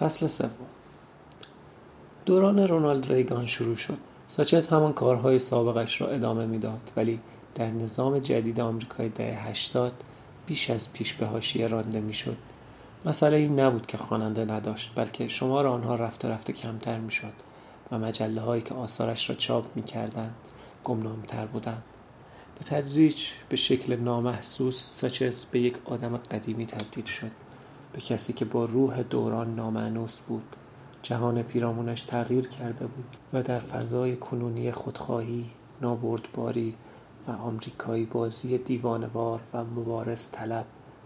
فصل سوم. دوران رونالد ریگان شروع شد. ساچز همان کارهای سابقش را ادامه می‌داد ولی در نظام جدید آمریکای دهه هشتاد بیش از پیش به حاشیه رانده می‌شد. مسئله این نبود که خواننده نداشت بلکه شمار آنها رفته رفته کمتر می‌شد و مجله هایی که آثارش را چاپ می‌کردند گمنامتر بودند. به تدریج به شکل نامحسوس ساچز به یک آدم قدیمی تبدیل شد. به کسی که با روح دوران نامعنوس بود جهان پیرامونش تغییر کرده بود و در فضای کنونی خودخواهی نابردباری و آمریکایی بازی دیوانوار و مبارز طلب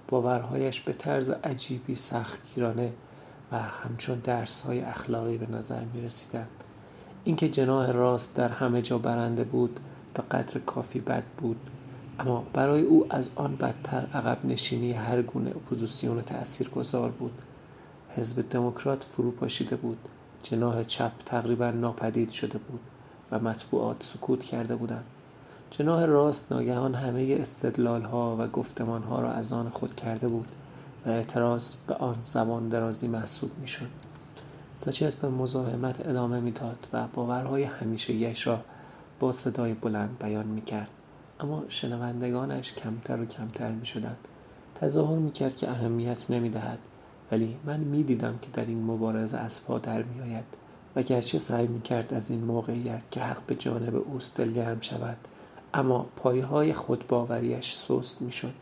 باورهایش به طرز عجیبی سختگیرانه و همچون درس های اخلاقی به نظر می رسیدند اینکه جناه راست در همه جا برنده بود به قدر کافی بد بود. اما برای او از آن بدتر عقب نشینی هر گونه اپوزیسیون تأثیر گذار بود. حزب دموکرات فرو پاشیده بود. جناح چپ تقریبا ناپدید شده بود و مطبوعات سکوت کرده بودند. جناح راست ناگهان همه استدلال ها و گفتمان ها را از آن خود کرده بود و اعتراض به آن زبان درازی محسوب می شد ساچز به مزاحمت ادامه می‌داد و باورهای همیشه را با صدای بلند بیان می کرد اما شنوندگانش کمتر و کمتر می شدند تظاهر می کرد که اهمیت نمی دهد ولی من می دیدم که در این مبارزه از پا در می آید و گرچه سعی می کرد از این موقعیت که حق به جانب اوست دلگرم شود اما پایهای خودباوریش سست می شد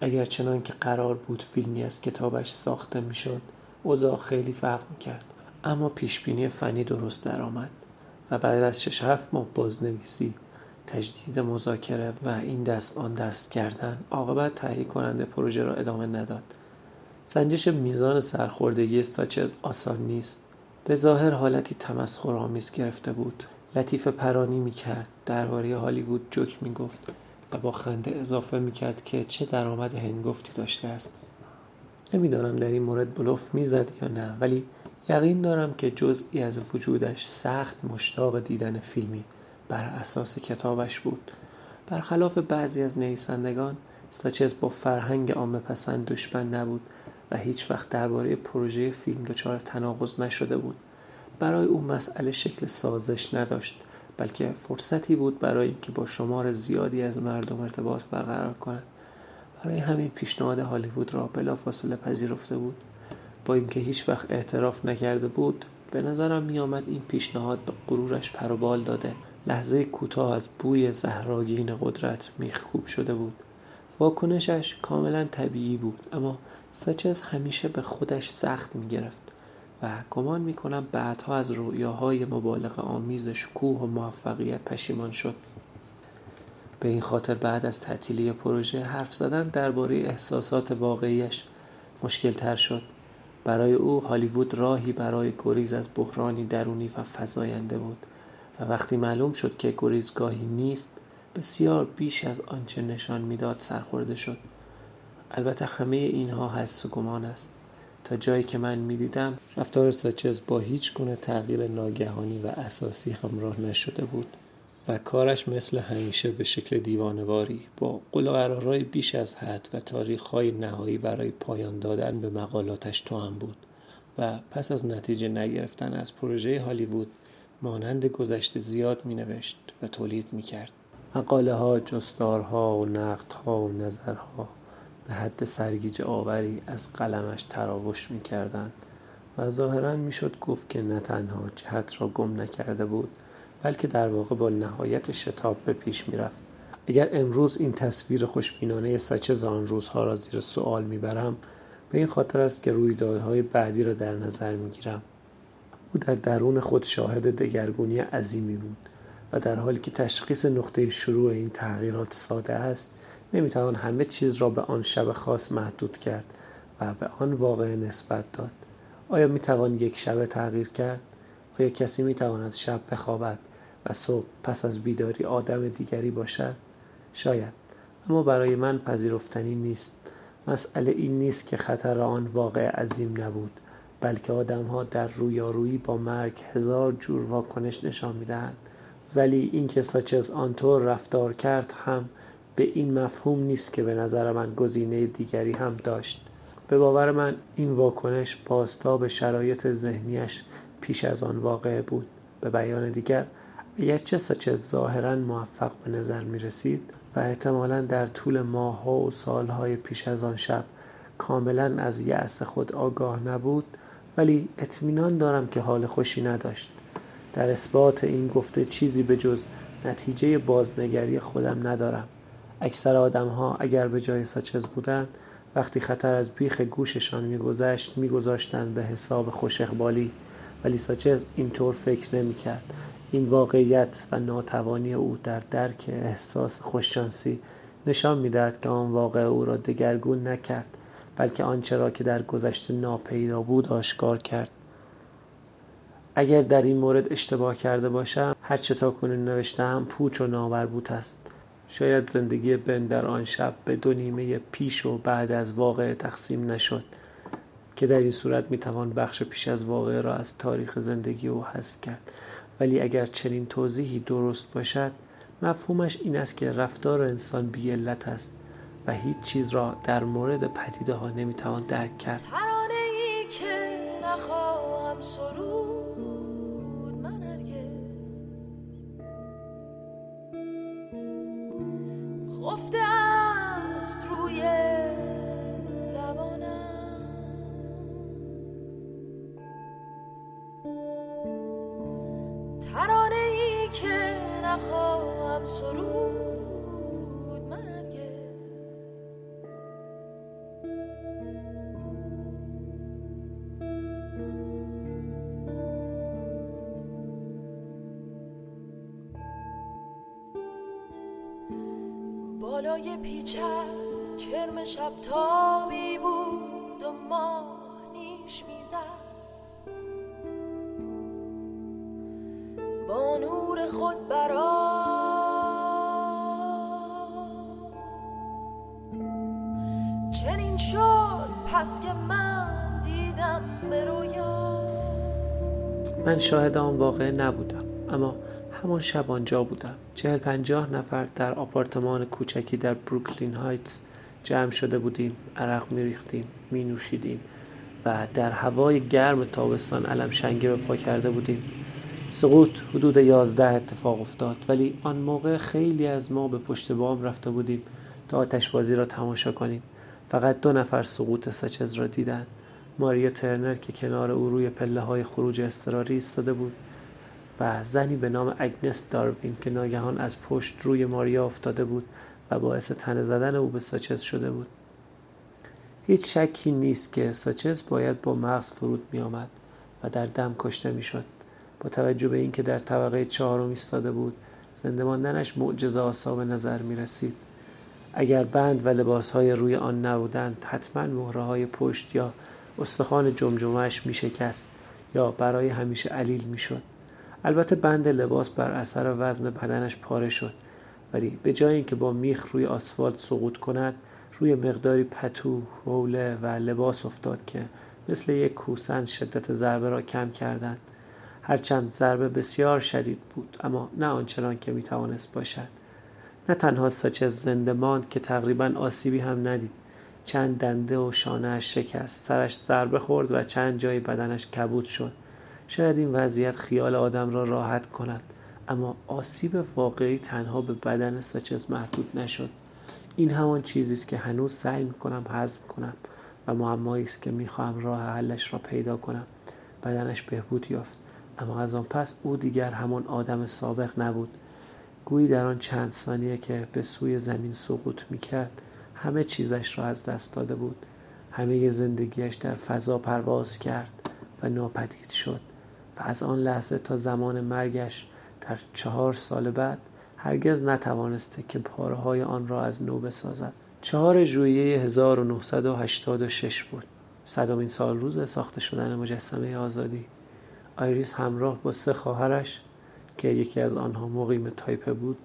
اگر چنان که قرار بود فیلمی از کتابش ساخته می شد اوضاع خیلی فرق می کرد اما پیشبینی فنی درست درآمد و بعد از شش هفت ماه بازنویسی تجدید مذاکره و این دست آن دست کردن عاقبت تهیه کننده پروژه را ادامه نداد. سنجش میزان سرخوردگی ساچز آسان نیست. به ظاهر حالتی تمسخرآمیز گرفته بود. لطیفه پرانی می‌کرد. درباره هالیوود جوک می‌گفت و با خنده اضافه می‌کرد که چه درآمد هنگفتی داشته است. نمی‌دانم در این مورد بلوف می‌زد یا نه ولی یقین دارم که جزئی از وجودش سخت مشتاق دیدن فیلمی. بر اساس کتابش بود. برخلاف بعضی از نویسندگان ساچز با فرهنگ عامه پسند دشمن نبود و هیچ وقت درباره پروژه فیلم دچار تناقض نشده بود. برای او مسئله شکل سازش نداشت بلکه فرصتی بود برای اینکه با شمار زیادی از مردم ارتباط برقرار کند. برای همین پیشنهاد هالیوود را بلافاصله پذیرفته بود. با اینکه هیچ وقت اعتراف نکرده بود به نظرم میآمد این پیشنهاد به غرورش پروبال داده. لحظه کوتاه از بوی زهراگین قدرت میخکوب شده بود. واکنشش کاملا طبیعی بود اما ساچز همیشه به خودش سخت می‌گرفت و گمان می‌کنم بعدها از رویاهای مبالغ آمیز شکوه و موفقیت پشیمان شد. به این خاطر بعد از تعطیلی پروژه حرف زدن درباره احساسات واقعیش مشکل تر شد. برای او هالیوود راهی برای گریز از بحرانی درونی و فزاینده بود. و وقتی معلوم شد که گریزگاهی نیست بسیار بیش از آنچه نشان می‌داد سرخورده شد. البته همه اینها حس و گمان است. تا جایی که من می‌دیدم رفتار ساچز با هیچ گونه تغییر ناگهانی و اساسی همراه نشده بود و کارش مثل همیشه به شکل دیوانواری با قول بیش از حد و تاریخهای نهایی برای پایان دادن به مقالاتش تو هم بود و پس از نتیجه نگرفتن از پروژه هالیوود مانند گذشته زیاد می نوشت و تولید می کرد مقاله ها، جستارها و نقدها و نظرها به حد سرگیج آوری از قلمش تراوش می کردند و ظاهرا می‌شد گفت که نه تنها جهت را گم نکرده بود بلکه در واقع با نهایت شتاب به پیش می‌رفت. اگر امروز این تصویر خوشبینانه سچز آن روزها را زیر سوال می‌برم به این خاطر است که رویدادهای بعدی را در نظر می‌گیرم. او در درون خود شاهد دگرگونی عظیمی بود و در حالی که تشخیص نقطه شروع این تغییرات ساده است نمی‌توان همه چیز را به آن شب خاص محدود کرد و به آن واقع نسبت داد. آیا می‌توان یک شب تغییر کرد؟ آیا کسی می‌تواند شب بخوابد و صبح پس از بیداری آدم دیگری باشد؟ شاید اما برای من پذیرفتنی نیست. مسئله این نیست که خطر آن واقع عظیم نبود. بلکه آدمها در رویارویی با مرگ هزار جور واکنش نشان می‌دهند. ولی اینکه ساچز آنطور رفتار کرد هم به این مفهوم نیست که به نظر من گزینه دیگری هم داشت. به باور من این واکنش به شرایط ذهنیش پیش از آن واقعه بود. به بیان دیگر اگرچه ساچز ظاهرا موفق به نظر می رسید و احتمالا در طول ماهها و سالهای پیش از آن شب کاملا از یأس خود آگاه نبود ولی اطمینان دارم که حال خوشی نداشت. در اثبات این گفته چیزی به جز نتیجه بازنگری خودم ندارم. اکثر آدم ها اگر به جای ساچز بودند وقتی خطر از بیخ گوششان میگذشت میگذاشتند به حساب خوش اقبالی. ولی ساچز اینطور فکر نمی‌کرد. این واقعیت و ناتوانی او در درک احساس خوششانسی نشان می‌دهد که آن واقع او را دگرگون نکرد. بلکه آنچه را که در گذشته ناپیدا بود آشکار کرد. اگر در این مورد اشتباه کرده باشم هر چه تا کنون نوشتم پوچ و نامربوط است. شاید زندگی بن در آن شب به دو نیمه پیش و بعد از واقع تقسیم نشد که در این صورت می‌توان بخش پیش از واقع را از تاریخ زندگی او حذف کرد. ولی اگر چنین توضیحی درست باشد مفهومش این است که رفتار انسان بی علت است. و هیچ چیز را در مورد پدیده ها نمی‌توان درک کرد. ترانه ای که نخواهم سرود من خفته است روی ترانه ای که نخواهم سرود بالای پیچه کرم شب تابی بود و ماه نیش می‌زد. با نور خود برا چنین شد پس که من دیدم به رویا. من شاهد آن واقعه نبودم اما همان شب آنجا بودم. چهل پنجاه نفر در آپارتمان کوچکی در بروکلین هایتس جمع شده بودیم عرق میریختیم می نوشیدیم و در هوای گرم تابستان علم شنگه به پا کرده بودیم. سقوط حدود یازده اتفاق افتاد ولی آن موقع خیلی از ما به پشت بام رفته بودیم تا آتش بازی را تماشا کنیم. فقط دو نفر سقوط سچز را دیدند ماریا ترنر که کنار او روی پله های خروج اضطراری ایستاده بود. و زنی به نام اگنس داروین که ناگهان از پشت روی ماریا افتاده بود و باعث تنه زدن او به ساچز شده بود هیچ شکی نیست که ساچز باید با مغز فرود می آمد و در دم کشته می شد. با توجه به اینکه در طبقه چهارم ایستاده بود زنده ماندنش معجزه آسا به نظر می رسید. اگر بند و لباسهای روی آن نبودند حتما مهره های پشت یا استخوان جمجمهش می شکست یا برای همیشه علیل می شد. البته بند لباس بر اثر وزن بدنش پاره شد. ولی به جای اینکه با میخ روی آسفالت سقوط کند روی مقداری پتو، حوله و لباس افتاد که مثل یک کوسن شدت ضربه را کم کردند. هرچند ضربه بسیار شدید بود اما نه آنچنان که می‌توانست باشد. نه تنها ساچز زنده ماند که تقریبا آسیبی هم ندید. چند دنده و شانهاش شکست سرش ضربه خورد و چند جای بدنش کبود شد. شاید این وضعیت خیال آدم را راحت کند اما آسیب واقعی تنها به بدن ساچز محدود نشد. این همان چیزی است که هنوز سعی می‌کنم حذف کنم و معمایی است که می‌خواهم راه حلش را پیدا کنم. بدنش بهبود یافت اما از آن پس او دیگر همان آدم سابق نبود. گویی در آن چند ثانیه که به سوی زمین سقوط می‌کرد همه چیزش را از دست داده بود. همه زندگیش در فضا پرواز کرد و ناپدید شد. و از آن لحظه تا زمان مرگش در چهار سال بعد هرگز نتوانسته که پاره های آن را از نو بسازد. چهار ژوئیه 1986 بود. صدامین سال روز ساخته شدن مجسمه آزادی. آیریس همراه با سه خواهرش که یکی از آنها مقیم تایپه بود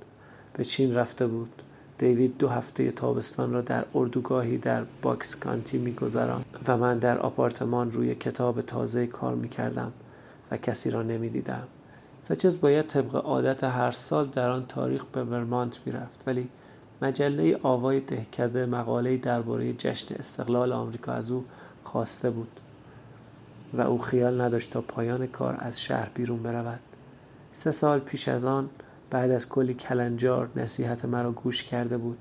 به چین رفته بود. دیوید دو هفته تابستان را در اردوگاهی در باکس کانتی میگذراند و من در آپارتمان روی کتاب تازه کار می‌کردم. و کسی را نمی‌دیدم. سچز باید طبق عادت هر سال در آن تاریخ به ورمانت می‌رفت ولی مجله آوای دهکده مقاله درباره جشن استقلال آمریکا از او خواسته بود و او خیال نداشت تا پایان کار از شهر بیرون برود. سه سال پیش از آن بعد از کلی کلنجار نصیحت مرا گوش کرده بود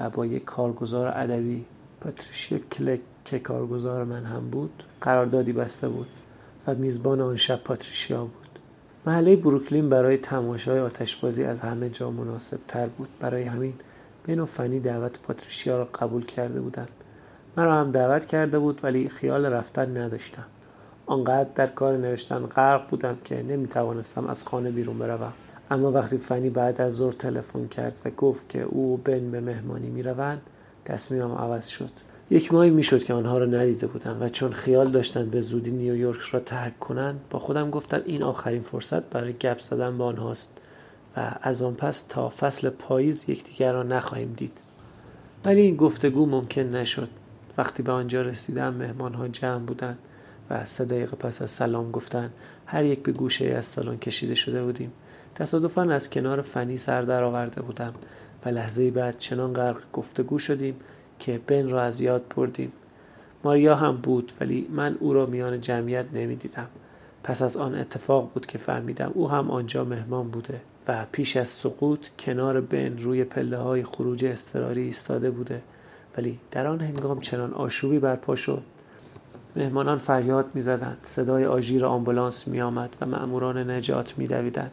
و با یک کارگزار ادبی پاتریشیا کلک که کارگزار من هم بود قراردادی بسته بود. و میزبان آن شب پاتریشیا بود. محله بروکلین برای تماشای آتشبازی از همه جا مناسب تر بود. برای همین بین و فنی دعوت پاتریشیا را قبول کرده بودند. مرا هم دعوت کرده بود ولی خیال رفتن نداشتم. آنقدر در کار نوشتن غرق بودم که نمی توانستم از خانه بیرون بروم. اما وقتی فنی بعد از ظهر تلفن کرد و گفت که او بن به مهمانی می روند تصمیمم عوض شد. یک ماهی می‌شد که آنها را ندیده بودم و چون خیال داشتند به زودی نیویورک را ترک کنند با خودم گفتم این آخرین فرصت برای گپ زدن با آنهاست و از آن پس تا فصل پاییز یکدیگر را نخواهیم دید. ولی این گفتگو ممکن نشد. وقتی به آنجا رسیدم مهمان ها جمع بودند و سه دقیقه پس از سلام گفتن هر یک به گوشه از سالن کشیده شده بودیم. تصادفا از کنار فنی سر در آورده بودم و لحظه بعد چنان غرق گفتگو شدیم که بن را از یاد بردیم. ماریا هم بود ولی من او را میان جمعیت نمی‌دیدم. پس از آن اتفاق بود که فهمیدم او هم آنجا مهمان بوده و پیش از سقوط کنار بن روی پله های خروج استراری ایستاده بوده. ولی در آن هنگام چنان آشوبی برپا شد. مهمانان فریاد می‌زدند. صدای آژیر آمبولانس میآمد و مأموران نجات میدویدند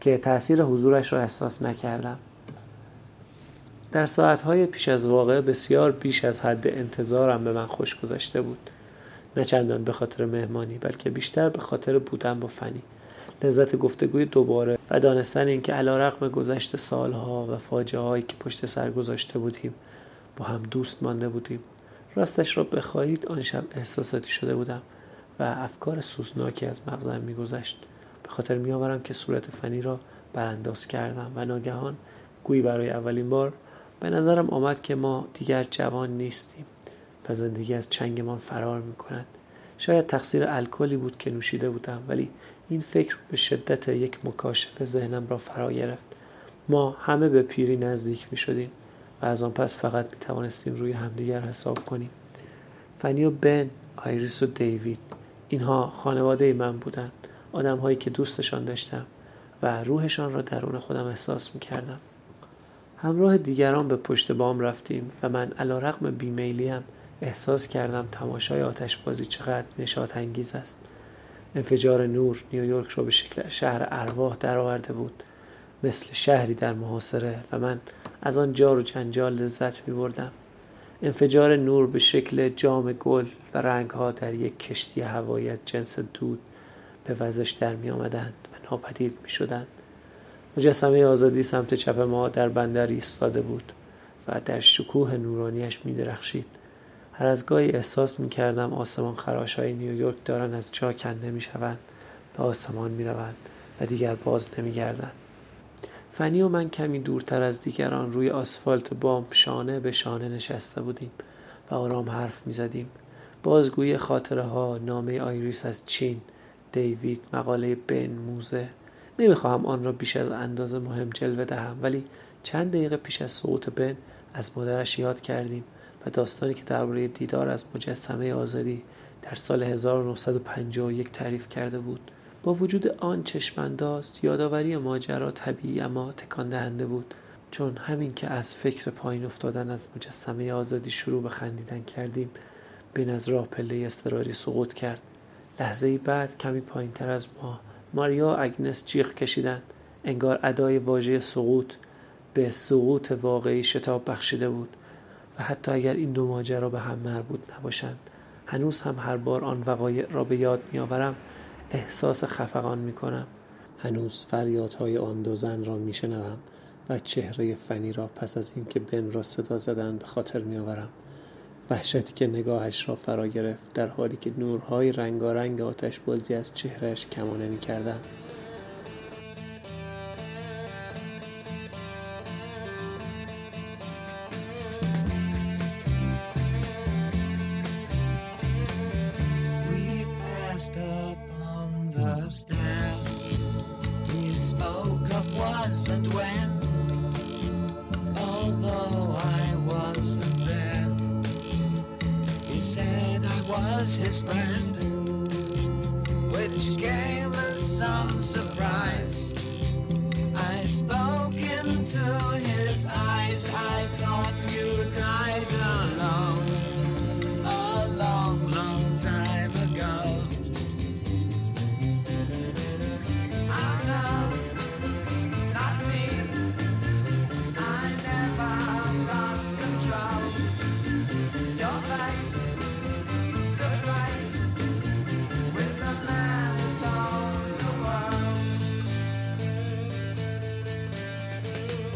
که تأثیر حضورش را احساس نکردم. در ساعتهای پیش از واقعه بسیار بیش از حد انتظارم به من خوش گذشته بود. نه چندان به خاطر مهمانی بلکه بیشتر به خاطر بودن با فنی. لذت گفتگوی دوباره و دانستن اینکه علیرغم گذشت سالها و فاجعه هایی که پشت سر گذاشته بودیم با هم دوست مانده بودیم. راستش را بخواهید آن شب احساساتی شده بودم و افکار سوزناکی از مغزم میگذشت. به خاطر میآورم که صورت فنی را برانداز کردم و ناگهان گویی برای اولین بار به نظرم آمد که ما دیگر جوان نیستیم و زندگی از چنگمان فرار می کند شاید تقصیر الکلی بود که نوشیده بودم ولی این فکر به شدت یک مکاشفه ذهنم را فرا گرفت. ما همه به پیری نزدیک می شدیم و از آن پس فقط می توانستیم روی همدیگر حساب کنیم. فنی و بن آیریس و دیوید اینها خانواده من بودند. آدم هایی که دوستشان داشتم و روحشان را درون خودم احساس می کردم همراه دیگران به پشت بام رفتیم و من علا رقم بیمیلیم احساس کردم تماشای آتشبازی چقدر نشاط انگیز است. انفجار نور نیویورک را به شکل شهر ارواح درآورده بود مثل شهری در محاصره و من از آن جار و جنجال لذت می بردم انفجار نور به شکل جام گل و رنگها در یک کشتی هوایی جنس دود به وزش در می آمدند و ناپدید می شدند مجسمه آزادی سمت چپ ما در بندر ایستاده بود و در شکوه نورانیش می درخشید هر از گاهی احساس می کردم آسمان خراش های نیویورک دارن از جا کنده می شوند به آسمان می روند و دیگر باز نمی گردند فنی و من کمی دورتر از دیگران روی آسفالت بام شانه به شانه نشسته بودیم و آرام حرف می زدیم بازگوی خاطره ها نامه آیریس از چین دیوید مقاله بن موزه نمی‌خواهم آن را بیش از اندازه مهم جلوه دهم ولی چند دقیقه پیش از سقوط بن از مادرش یاد کردیم و داستانی که درباره دیدار از مجسمه آزادی در سال 1951 تعریف کرده بود. با وجود آن چشمانداز یادآوری ماجرا طبیعی اما تکان دهنده بود. چون همین که از فکر پایین افتادن از مجسمه آزادی شروع به خندیدن کردیم بین از راه پله استراری سقوط کرد. لحظه بعد کمی پایین تر از ما ماریا اگنس جیغ کشیدند. انگار ادای واژه سقوط به سقوط واقعی شتاب بخشیده بود. و حتی اگر این دو ماجرا به هم مربوط نباشند هنوز هم هر بار آن وقایع را به یاد میآورم احساس خفقان می کنم هنوز فریادهای آن دو زن را می شنوم و چهره فنی را پس از اینکه بن را صدا زدن به خاطر می آورم وحشتی که نگاهش را فرا گرفت در حالی که نورهای رنگارنگ آتش بازی از چهرهش کمانه می کردن. spoke of was and when, was his friend, which came as some surprise. I spoke into